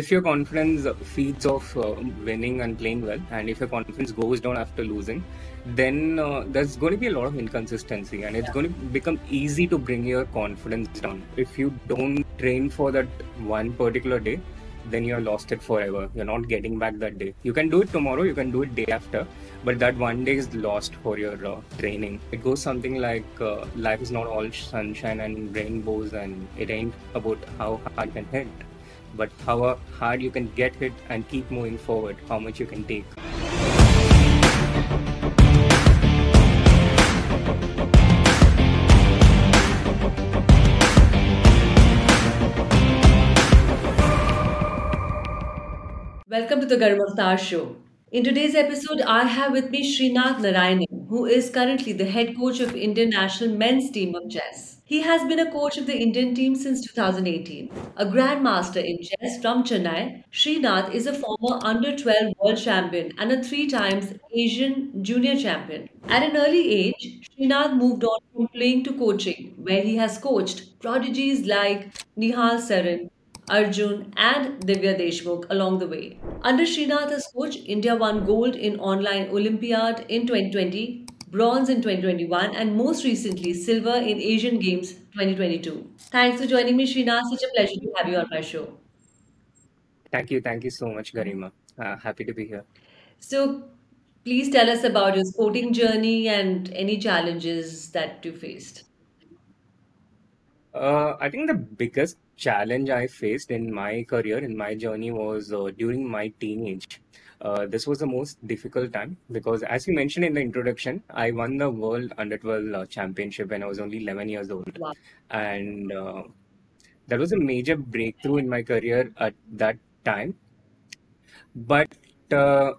if your confidence feeds off uh, winning and playing well, and if your confidence goes down after losing, then uh, there's going to be a lot of inconsistency, and it's yeah. going to become easy to bring your confidence down. If you don't train for that one particular day, then you're lost it forever. You're not getting back that day. You can do it tomorrow, you can do it day after, but that one day is lost for your uh, training. It goes something like uh, life is not all sunshine and rainbows, and it ain't about how hard you can hit, but how hard you can get hit and keep moving forward, how much you can take. Welcome to the Garima Star Show. In today's episode, I have with me Srinath Narayanan, who is currently the head coach of Indian national men's team of chess. He has been a coach of the Indian team since 2018. A grandmaster in chess from Chennai, Srinath is a former under 12 world champion and a three times Asian junior champion. At an early age, Srinath moved on from playing to coaching, where he has coached prodigies like Nihal Sarin, Arjun, and Divya Deshmukh along the way. Under Srinath as coach, India won gold in online Olympiad in 2020, bronze in 2021, and most recently, silver in Asian Games 2022. Thanks for joining me, Srinath. Such a pleasure to have you on my show. Thank you. Thank you so much, Garima. Uh, happy to be here. So, please tell us about your sporting journey and any challenges that you faced. Uh, I think the biggest challenge I faced in my career, in my journey, was uh, during my teenage. Uh, this was the most difficult time because, as you mentioned in the introduction, I won the World Under 12 uh, Championship when I was only 11 years old. Wow. And uh, that was a major breakthrough in my career at that time. But uh,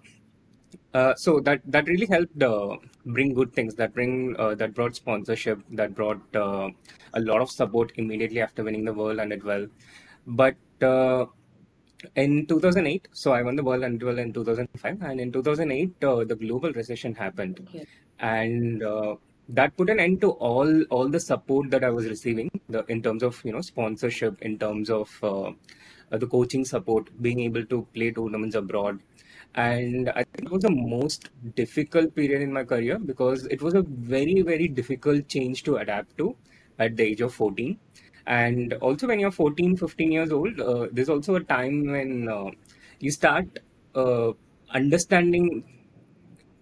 uh, so that that really helped uh, bring good things. That bring uh, that brought sponsorship. That brought uh, a lot of support immediately after winning the world under 12. But uh, in 2008, so I won the world and 12 in 2005, and in 2008 the global recession happened, okay. and that put an end to all all the support that I was receiving the, in terms of you know sponsorship, in terms of the coaching support, being able to play tournaments abroad. And I think it was the most difficult period in my career because it was a very very difficult change to adapt to at the age of 14 and also when you're 14 15 years old uh, there's also a time when uh, you start uh, understanding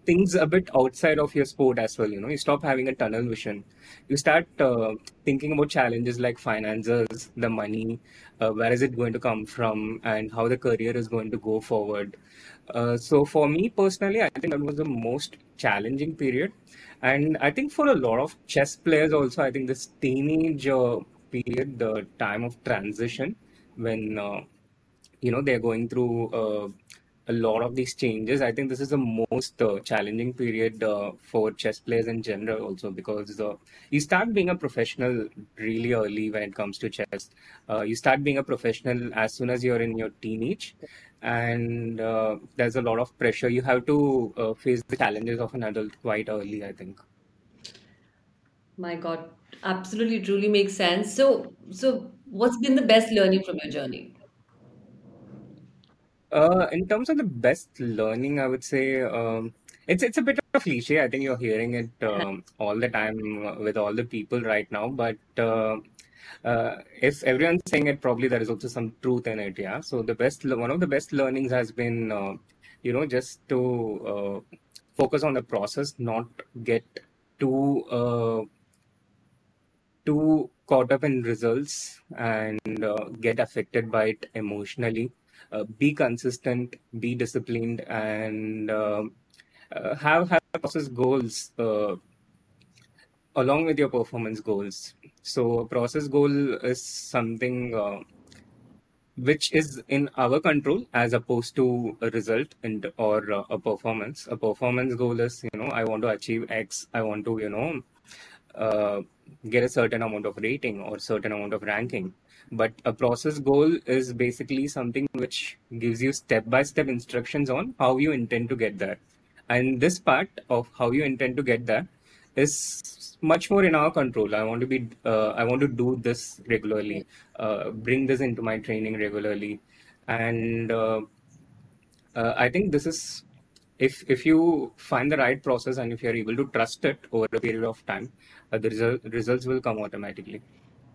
things a bit outside of your sport as well you know? You stop having a tunnel vision. You start uh, thinking about challenges like finances the money uh, where is it going to come from and how the career is going to go forward. Uh, so for me personally, I think that was the most challenging period, and I think for a lot of chess players also, I think this teenage uh, period, the time of transition, when uh, you know they're going through uh, a lot of these changes. I think this is the most uh, challenging period uh, for chess players in general, also because you start being a professional really early when it comes to chess. you start being a professional as soon as you're in your teenage, and uh, there's a lot of pressure. You have to uh, face the challenges of an adult quite early, I think. My God, absolutely, truly makes sense. So, so what's been the best learning from your journey? Uh, in terms of the best learning, I would say um, it's it's a bit of a cliche. I think you're hearing it um, all the time with all the people right now, but uh, uh, if everyone's saying it, probably there is also some truth in it. Yeah. So the best, one of the best learnings has been, uh, you know, just to uh, focus on the process, not get too uh, too caught up in results and uh, get affected by it emotionally. Uh, be consistent, be disciplined, and have have process goals along with your performance goals so a process goal is something uh, which is in our control as opposed to a result and or uh, a performance. A performance goal is you know I want to achieve X. I want to you know uh, get a certain amount of rating or certain amount of ranking. But a process goal is basically something which gives you step by step instructions on how you intend to get there. And this part of how you intend to get there is much more in our control. I want to be, uh, I want to do this regularly, uh, bring this into my training regularly, and uh, uh, I think this is if if you find the right process and if you're able to trust it over a period of time, uh, the result, results will come automatically.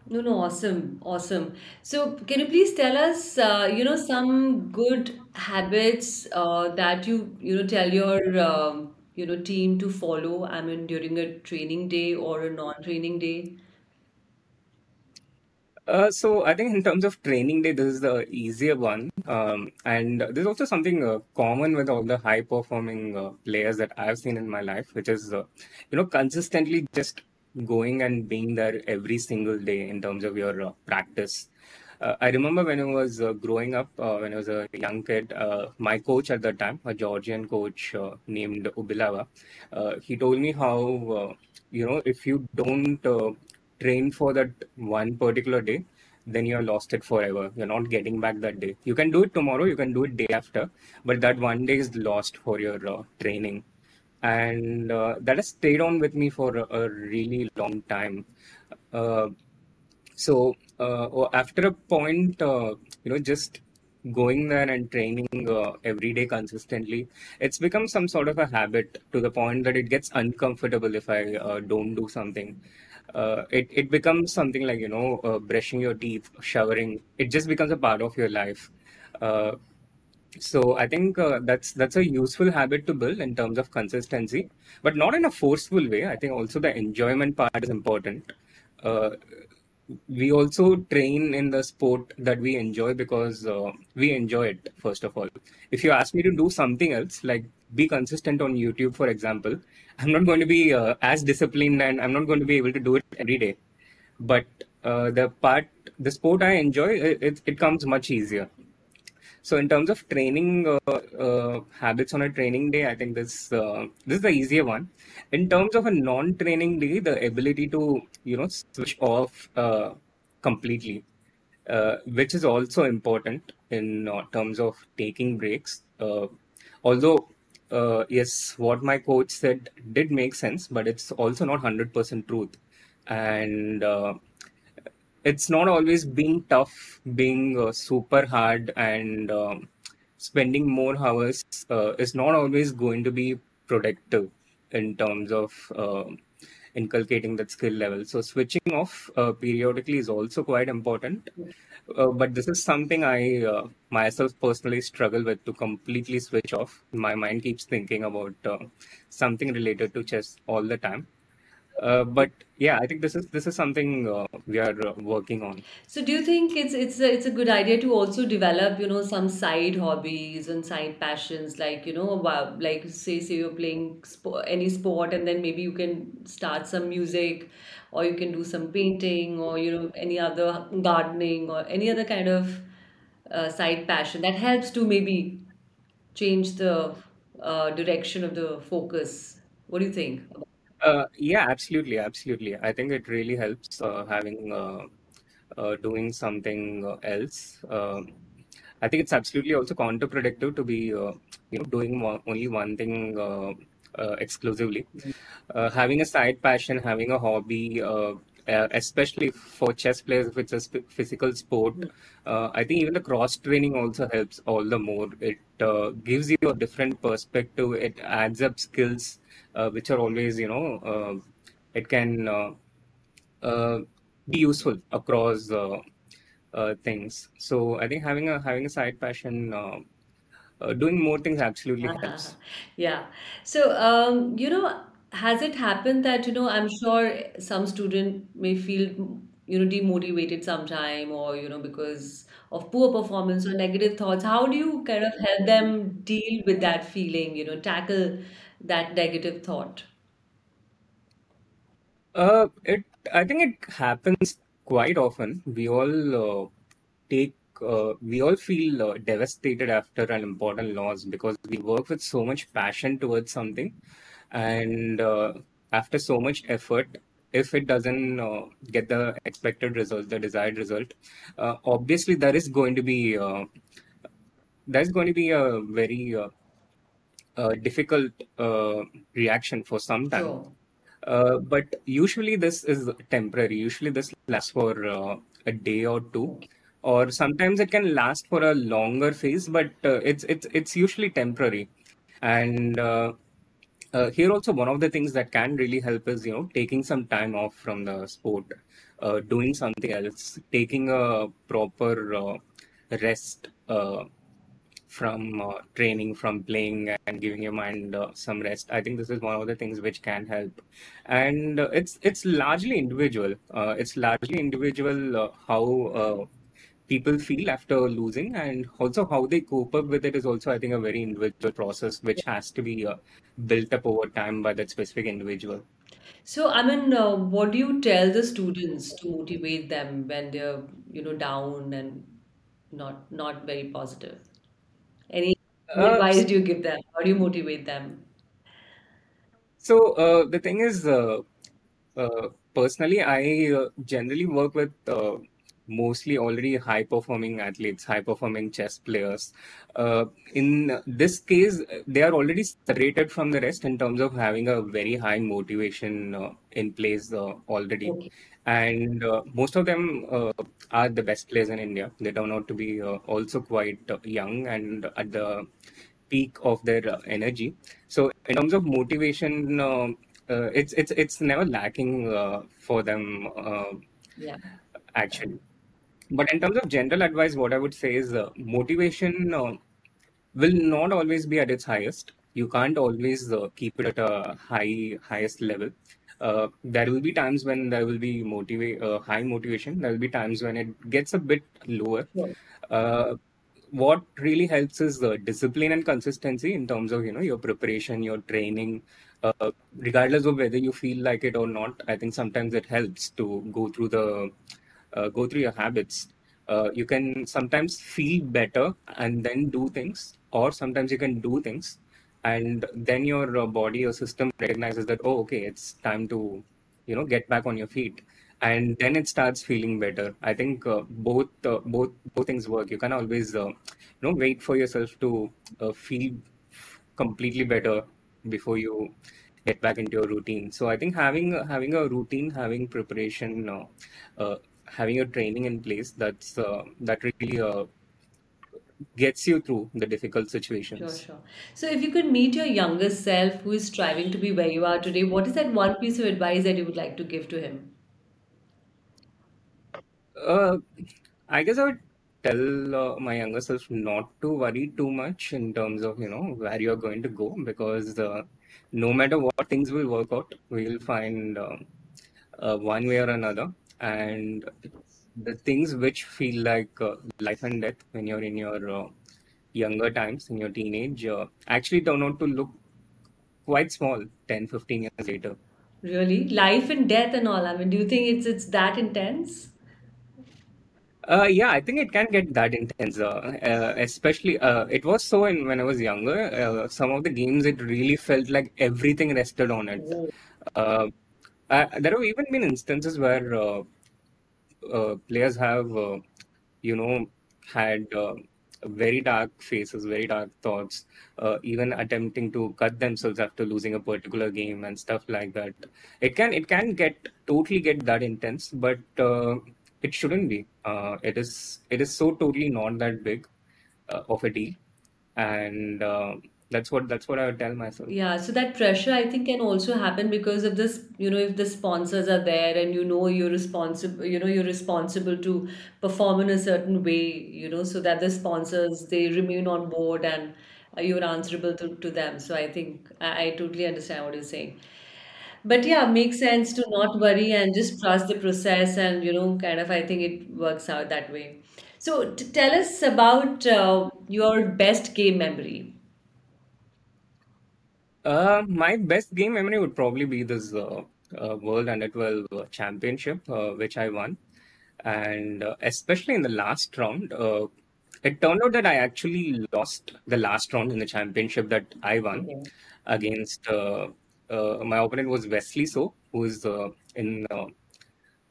No, no, awesome, awesome. So, can you please tell us, uh, you know, some good habits uh, that you, you know, tell your, um, you know, team to follow? I mean, during a training day or a non-training day. Uh, so I think in terms of training day, this is the easier one, um, and there's also something uh, common with all the high performing uh, players that I've seen in my life, which is uh, you know consistently just going and being there every single day in terms of your uh, practice. Uh, I remember when I was uh, growing up, uh, when I was a young kid, uh, my coach at the time, a Georgian coach uh, named Ubilava, he told me how, you know, if you don't train for that one particular day, then you're lost it forever. You're not getting back that day. You can do it tomorrow, you can do it day after, but that one day is lost for your training. And uh, that has stayed on with me for a, really long time. Uh, so uh, after a point, uh, you know, just going there and training uh, every day consistently, it's become some sort of a habit to the point that it gets uncomfortable if I don't do something. Uh, it it becomes something like you know uh, brushing your teeth, showering. It just becomes a part of your life. Uh, so I think uh, that's that's a useful habit to build in terms of consistency, but not in a forceful way. I think also the enjoyment part is important. Uh, we also train in the sport that we enjoy because uh, we enjoy it, first of all. If you ask me to do something else, like be consistent on YouTube, for example, I'm not going to be uh, as disciplined and I'm not going to be able to do it every day. But uh, the part, the sport I enjoy, it, it, it comes much easier. So in terms of training uh, uh, habits on a training day, I think this uh, this is the easier one. In terms of a non-training day, the ability to you know switch off uh, completely, uh, which is also important in uh, terms of taking breaks. Although yes, what my coach said did make sense, but it's also not 100% truth. And it's not always being tough, being uh, super hard, and um, spending more hours uh, is not always going to be productive in terms of um inculcating that skill level. So, switching off uh, periodically is also quite important. Uh, but this is something I uh, myself personally struggle with to completely switch off. My mind keeps thinking about uh, something related to chess all the time. Uh, but yeah, I think this is this is something uh, we are uh, working on. So do you think it's it's a, it's a good idea to also develop, you know, some side hobbies and side passions like, you know, like say say you're playing sport, any sport and then maybe you can start some music or you can do some painting or, you know, any other gardening or any other kind of uh, side passion that helps to maybe change the uh, direction of the focus. What do you think? Uh, yeah, absolutely, absolutely. I think it really helps uh, having uh, uh, doing something uh, else. Um I think it's absolutely also counterproductive to be, uh, you know, doing one, only one thing uh, uh, exclusively. Uh, having a side passion, having a hobby, uh, uh, especially for chess players, if it's a sp physical sport, uh, I think even the cross training also helps all the more. It uh, gives you a different perspective. It adds up skills, uh, which are always, you know, uh, it can uh, uh, be useful across uh, uh, things. So I think having a having a side passion, doing more things absolutely Uh-huh. helps. Yeah. So, um, you know, has it happened that, you know, I'm sure some student may feel, you know, demotivated sometime or, you know, because of poor performance or negative thoughts. How do you kind of help them deal with that feeling, you know, tackle that negative thought? Uh, it I think it happens quite often. We all uh, take uh, we all feel uh, devastated after an important loss because we work with so much passion towards something, and uh, after so much effort, if it doesn't uh, get the expected result, the desired result, uh, obviously there is going to be uh, there's going to be a very uh, uh, difficult uh, reaction for some time. Sure. Uh, but usually this is temporary. Usually this lasts for uh, a day or two, or sometimes it can last for a longer phase, but uh, it's it's it's usually temporary. And uh, here also one of the things that can really help is you know taking some time off from the sport, uh, doing something else, taking a proper uh, rest. Uh, from uh, training, from playing, and giving your mind uh, some rest. I think this is one of the things which can help, and it's it's largely individual. It's largely individual how people feel after losing, and also how they cope up with it is also I think a very individual process which has to be uh, built up over time by that specific individual. So, I mean, uh, what do you tell the students to motivate them when they're, you know, down and not not very positive? Any Uh, advice do you give them? How do you motivate them? so uh, the thing is. Uh, Uh, personally, I uh, generally work with uh, mostly already high performing athletes, high performing chess players. Uh, in this case, they are already separated from the rest in terms of having a very high motivation uh, in place uh, already. Okay, And uh, most of them uh, are the best players in India. They turn out to be uh, also quite uh, young and at the peak of their uh, energy. So in terms of motivation, uh, uh, it's it's it's never lacking uh, for them yeah, actually. But in terms of general advice, what I would say is uh, motivation uh, will not always be at its highest. You can't always uh, keep it at a high highest level. Uh, there will be times when there will be motiva- uh, high motivation. There will be times when it gets a bit lower. sure, Uh, what really helps is the discipline and consistency in terms of you know your preparation, your training. Uh, regardless of whether you feel like it or not, I think sometimes it helps to go through the go through your habits. Uh, you can sometimes feel better and then do things, or sometimes you can do things and then your uh, body or system recognizes that, oh, okay, it's time to, you know, get back on your feet, and then it starts feeling better. I think uh, both uh, both both things work. You can always, uh, you know, wait for yourself to uh, feel completely better before you get back into your routine. So I think having having a routine, having preparation, uh, uh, having a training in place, that's uh, that really uh, gets you through the difficult sure, situations. sure. So, if you could meet your younger self who is striving to be where you are today, what is that one piece of advice that you would like to give to him? Uh, I guess I would tell uh, my younger self not to worry too much in terms of, you know, where you're going to go because uh, no matter what things will work out, we'll find uh, uh, one way or another. And the things which feel like uh, life and death when you're in your uh, younger times, in your teenage, uh, actually turn out to look quite small 10, 15 years later. Really? Life and death and all. I mean, do you think it's it's that intense? Uh, yeah, I think it can get that intense. Uh, uh, especially, uh, it was so in when I was younger. Uh, some of the games, it really felt like everything rested on it. Oh, Uh, uh, there have even been instances where uh, uh, players have, uh, you know, had uh, very dark faces, very dark thoughts, uh, even attempting to cut themselves after losing a particular game and stuff like that. It can it can get totally get that intense, but it shouldn't be. It is it is so totally not that big of a deal, and that's what that's what I would tell myself. Yeah, so that pressure I think can also happen because of this, you know, if the sponsors are there and you know you're responsible, you know, you're responsible to perform in a certain way, you know, so that the sponsors they remain on board and you're answerable to, to them. So I think I, I totally understand what you're saying. But yeah, makes sense to not worry and just trust the process and, you know, kind of I think it works out that way. So t tell us about uh, your best game memory. Uh, my best game memory would probably be this uh, uh, World Under 12 uh, Championship, uh, which I won. And uh, especially in the last round, uh, it turned out that I actually lost the last round in the championship that I won Okay. against uh, uh, my opponent was Wesley So, who's uh, in uh,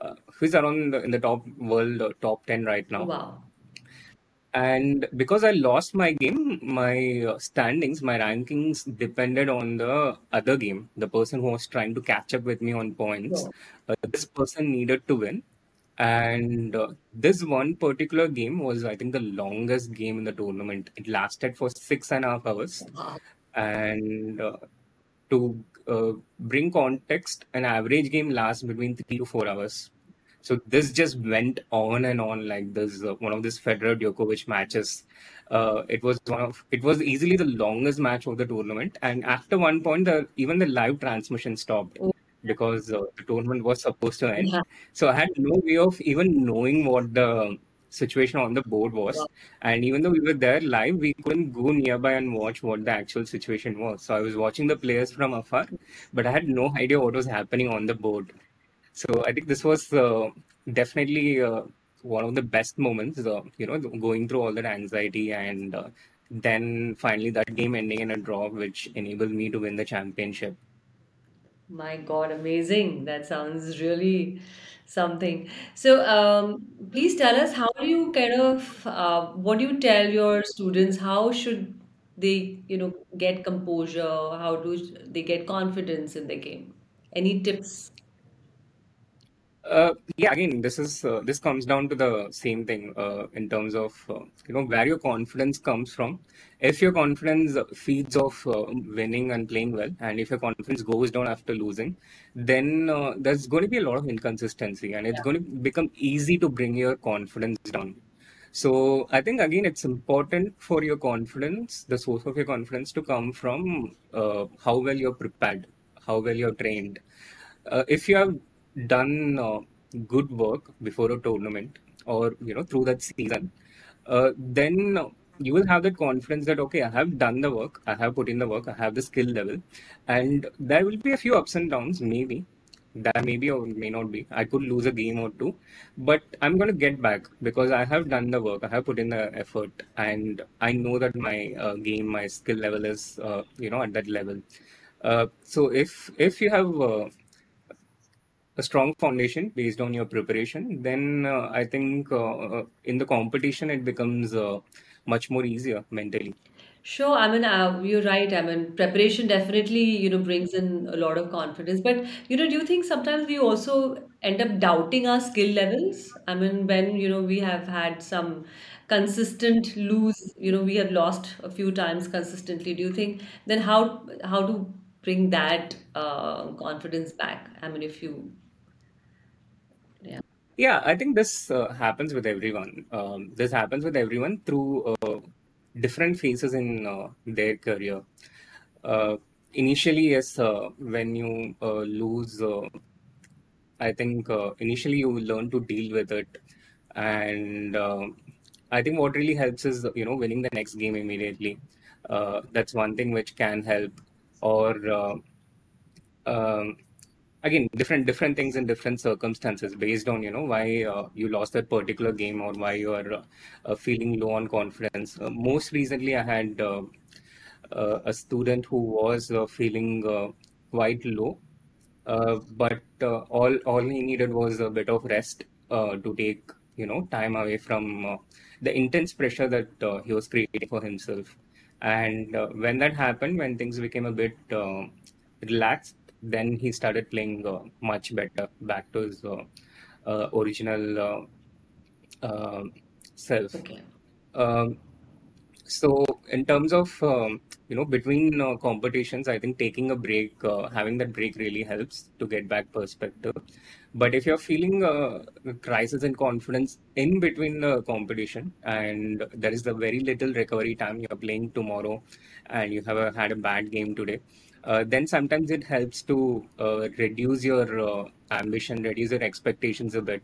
uh, who's around the, in the top world uh, top 10 right now. Wow. And because I lost my game, my uh, standings, my rankings depended on the other game, the person who was trying to catch up with me on points. Uh, this person needed to win. And uh, this one particular game was, I think, the longest game in the tournament. It lasted for six and a half hours. And uh, to uh, bring context, an average game lasts between three to four hours. So this just went on and on like this. Uh, one of this Federer Djokovic matches. Uh, it was one of it was easily the longest match of the tournament. And after one point, the even the live transmission stopped Oh, because uh, the tournament was supposed to end. yeah. So I had no way of even knowing what the situation on the board was. Wow. And even though we were there live, we couldn't go nearby and watch what the actual situation was. So I was watching the players from afar, but I had no idea what was happening on the board. So I think this was uh, definitely uh, one of the best moments, uh, you know, going through all that anxiety and uh, then finally that game ending in a draw, which enabled me to win the championship. My God, amazing. That sounds really something. So, um, please tell us how do you kind of uh, what do you tell your students? How should they, you know, get composure? How do they get confidence in the game? Any tips? Uh, yeah, again, this is uh, this comes down to the same thing uh, in terms of uh, you know where your confidence comes from. If your confidence feeds off uh, winning and playing well, and if your confidence goes down after losing, then uh, there's going to be a lot of inconsistency, and it's Yeah. going to become easy to bring your confidence down. So I think again, it's important for your confidence, the source of your confidence, to come from uh, how well you're prepared, how well you're trained uh, if you have done uh, good work before a tournament or you know through that season uh, then you will have that confidence that okay i have done the work i have put in the work i have the skill level and there will be a few ups and downs maybe. That maybe or may not be. I could lose a game or two but i'm going to get back because i have done the work i have put in the effort and i know that my uh, game my skill level is uh, you know at that level. Uh, so if if you have uh, a strong foundation based on your preparation, then uh, I think uh, uh, in the competition it becomes uh, much more easier mentally. Sure, I mean, uh, you're right. I mean, preparation definitely, you know, brings in a lot of confidence. But, you know, do you think sometimes we also end up doubting our skill levels? I mean, when, you know, we have had some consistent lose, you know, we have lost a few times consistently. Do you think then how how to bring that uh, confidence back? I mean, if you, yeah. Yeah, I think this uh, happens with everyone. Um, this happens with everyone through uh, different phases in uh, their career. Uh, initially, yes, uh, when you lose, I think initially you learn to deal with it, and I think what really helps is you know winning the next game immediately. That's one thing which can help. Or uh, um, again, different different things in different circumstances based on you know why uh, you lost that particular game or why you are uh, feeling low on confidence. Uh, most recently, I had uh, uh, a student who was feeling quite low but all all he needed was a bit of rest to take you know time away from the intense pressure that he was creating for himself. And uh, when that happened, when things became a bit uh, relaxed, then he started playing uh, much better, back to his uh, uh, original uh, self. Okay. Um, so in terms of um, you know between uh, competitions, I think taking a break, uh, having that break really helps to get back perspective. But if you're feeling a crisis in confidence in between the competition and there is the very little recovery time, you're playing tomorrow and you have a, had a bad game today, uh, then sometimes it helps to uh, reduce your uh, ambition, reduce your expectations a bit,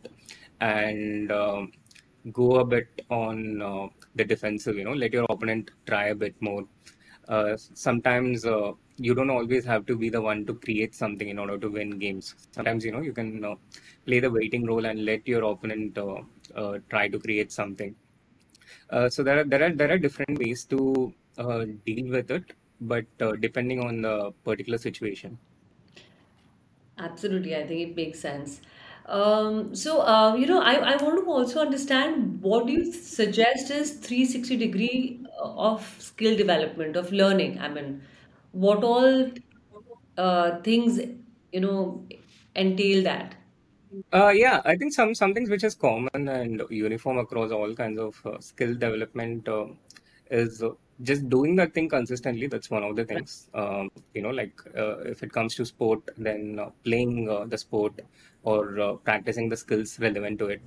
and um, go a bit on uh, the defensive, you know, let your opponent try a bit more. Uh, sometimes uh, you don't always have to be the one to create something in order to win games. Sometimes, you know, you can uh, play the waiting role and let your opponent uh, uh, try to create something. So there are there are there are different ways to deal with it, but depending on the particular situation. Absolutely, I think it makes sense. Um, so, uh, you know, I, I want to also understand what do you suggest is 360 degree of skill development, of learning? I mean, what all uh, things, you know, entail that? Uh, yeah, I think some some things which is common and uniform across all kinds of uh, skill development uh, is uh, just doing that thing consistently. That's one of the things. Um, you know, like uh, if it comes to sport, then uh, playing uh, the sport or uh, practicing the skills relevant to it.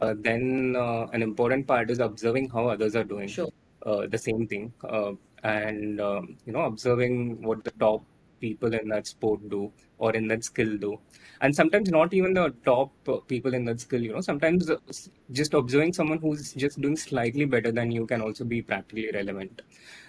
Uh, then uh, an important part is observing how others are doing Sure. Uh, the same thing, uh, and um, you know, observing what the top people in that sport do or in that skill do. And sometimes not even the top people in that skill you know sometimes uh, just observing someone who's just doing slightly better than you can also be practically relevant.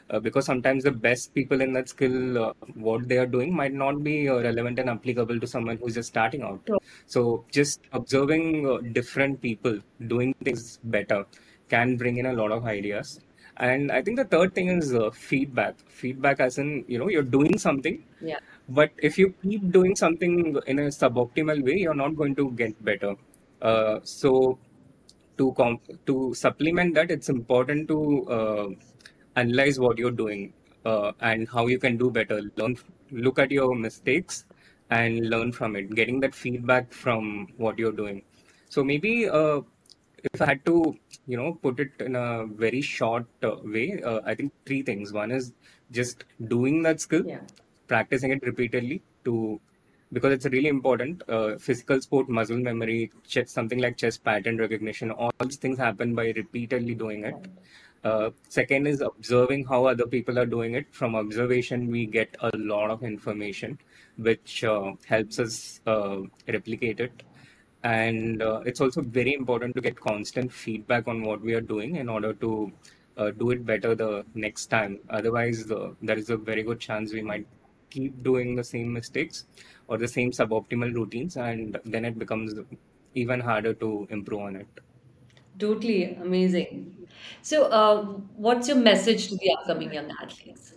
Uh, because sometimes the best people in that skill uh, what they are doing might not be uh, relevant and applicable to someone who's just starting out. So just observing uh, different people doing things better can bring in a lot of ideas and i think the third thing is uh, feedback feedback as in you know you're doing something Yeah. but if you keep doing something in a suboptimal way, you're not going to get better. Uh, so to com- to supplement that, it's important to uh, analyze what you're doing uh, and how you can do better. Learn, look at your mistakes and learn from it. Getting that feedback from what you're doing. So maybe uh, if I had to, you know, put it in a very short uh, way, uh, I think three things. One is just doing that skill Yeah. practicing it repeatedly to because it's really important. Uh, physical sport, muscle memory, something like chess pattern recognition, all these things happen by repeatedly doing it. Uh, second is observing how other people are doing it. From observation, we get a lot of information, which uh, helps us uh, replicate it. And uh, it's also very important to get constant feedback on what we are doing in order to uh, do it better the next time. Otherwise, uh, there is a very good chance we might keep doing the same mistakes or the same suboptimal routines, and then it becomes even harder to improve on it. Totally amazing. So, uh, what's your message to the upcoming young athletes?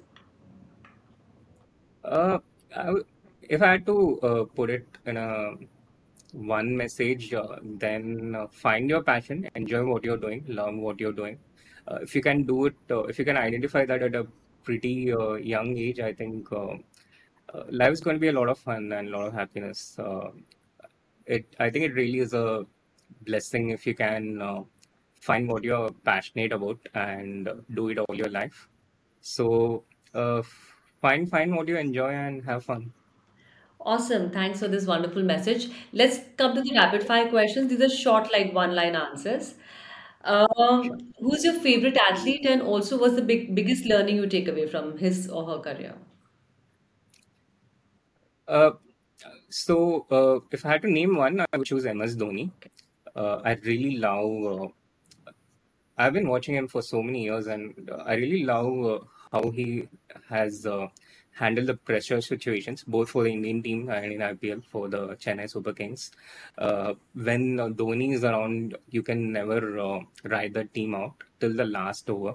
Uh, I w- if I had to uh, put it in a one message, uh, then uh, find your passion, enjoy what you're doing, love what you're doing. Uh, if you can do it, uh, if you can identify that at a pretty uh, young age, I think uh, life is going to be a lot of fun and a lot of happiness. It, I think it really is a blessing if you can find what you're passionate about and do it all your life. So find find what you enjoy and have fun. Awesome. Thanks for this wonderful message. Let's come to the rapid fire questions. These are short, like one line answers. Sure. Um, who's your favorite athlete, and also what's the big biggest learning you take away from his or her career? Uh, so uh, if I had to name one, I would choose MS Dhoni. Okay. Uh, I really love. Uh, I've been watching him for so many years, and uh, I really love uh, how he has uh, handled the pressure situations, both for the Indian team and in IPL for the Chennai Super Kings. Uh, when Dhoni is around, you can never uh, ride the team out till the last over.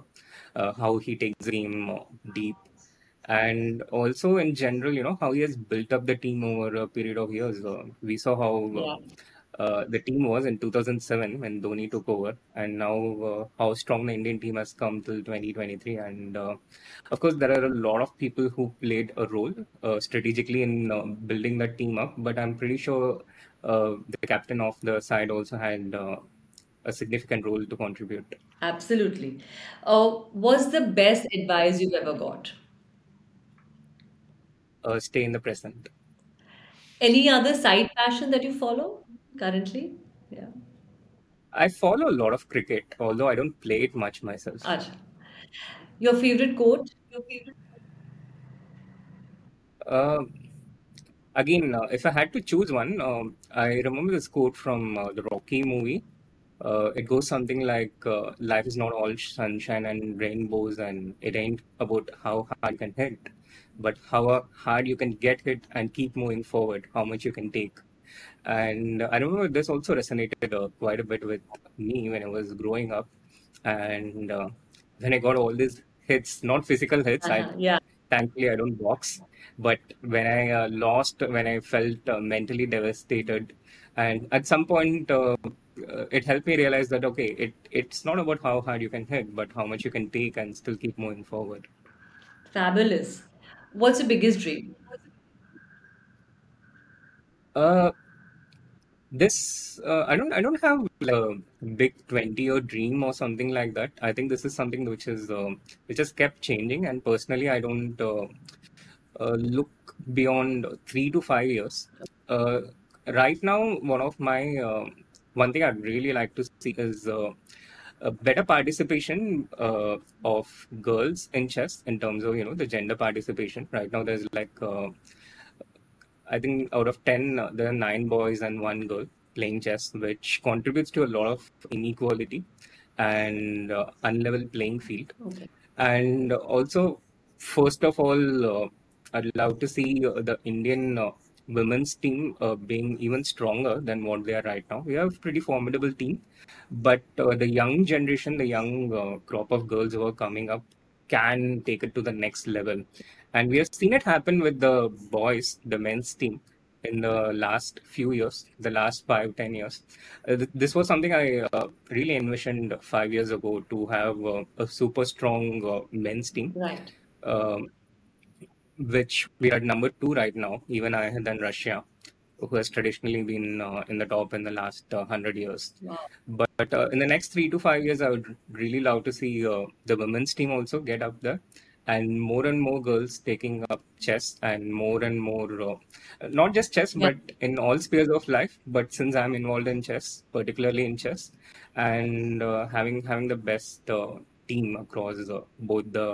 Uh, how he takes the game deep, and also in general, you know how he has built up the team over a period of years. Uh, we saw how. Uh, Yeah, uh, the team was in 2007 when Dhoni took over, and now uh, how strong the Indian team has come till 2023. And uh, of course, there are a lot of people who played a role uh, strategically in uh, building that team up, but I'm pretty sure uh, the captain of the side also had uh, a significant role to contribute. absolutely. Uh, what's the best advice you've ever got? Uh, stay in the present. Any other side passion that you follow currently? Yeah. I follow a lot of cricket, although I don't play it much myself. Your favorite quote? Uh, Again, uh, if I had to choose one, um, I remember this quote from uh, the Rocky movie. Uh, it goes something like, uh, "Life is not all sunshine and rainbows, and it ain't about how hard you can hit, but how uh, hard you can get hit and keep moving forward, how much you can take." And I remember this also resonated uh, quite a bit with me when I was growing up. And uh, when I got all these hits, not physical hits, I Uh-huh. Yeah, thankfully I don't box, but when I uh, lost, when I felt uh, mentally devastated, and at some point, uh, uh, it helped me realize that okay, it it's not about how hard you can hit, but how much you can take and still keep moving forward. fabulous. What's your biggest dream? Uh, This uh, I don't I don't have like a big 20 year dream or something like that. I think this is something which is um, which has kept changing, and personally, I don't uh, uh, look beyond three to five years. Uh, right now, one of my uh, one thing I'd really like to see is uh, a better participation uh, of girls in chess in terms of you know the gender participation. Right now, there's like uh, I think out of 10, uh, there are nine boys and one girl playing chess, which contributes to a lot of inequality and uh, unlevel playing field. Okay. And also, first of all, uh, I'd love to see uh, the Indian uh, women's team uh, being even stronger than what they are right now. We have a pretty formidable team, but uh, the young generation, the young uh, crop of girls who are coming up, can take it to the next level. And we have seen it happen with the boys, the men's team, in the last few years, the last five, ten years. Uh, th- this was something I uh, really envisioned five years ago to have uh, a super strong uh, men's team, Right. um, which we are number two right now, even higher than Russia, who has traditionally been uh, in the top in the last uh, hundred years. Wow. But uh, in the next three to five years, I would really love to see uh, the women's team also get up there, and more and more girls taking up chess, and more and more, uh, not just chess, Yeah. but in all spheres of life. But since I'm involved in chess, particularly in chess, and uh, having having the best uh, team across uh, both the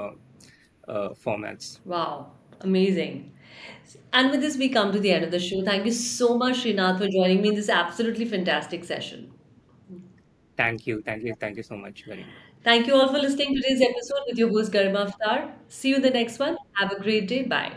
uh, formats. Wow. Amazing. And with this, we come to the end of the show. Thank you so much, Srinath, for joining me in this absolutely fantastic session. Thank you, thank you, thank you so much, very much. Thank you all for listening to today's episode with your host, Garima Aftar. See you in the next one. Have a great day. Bye.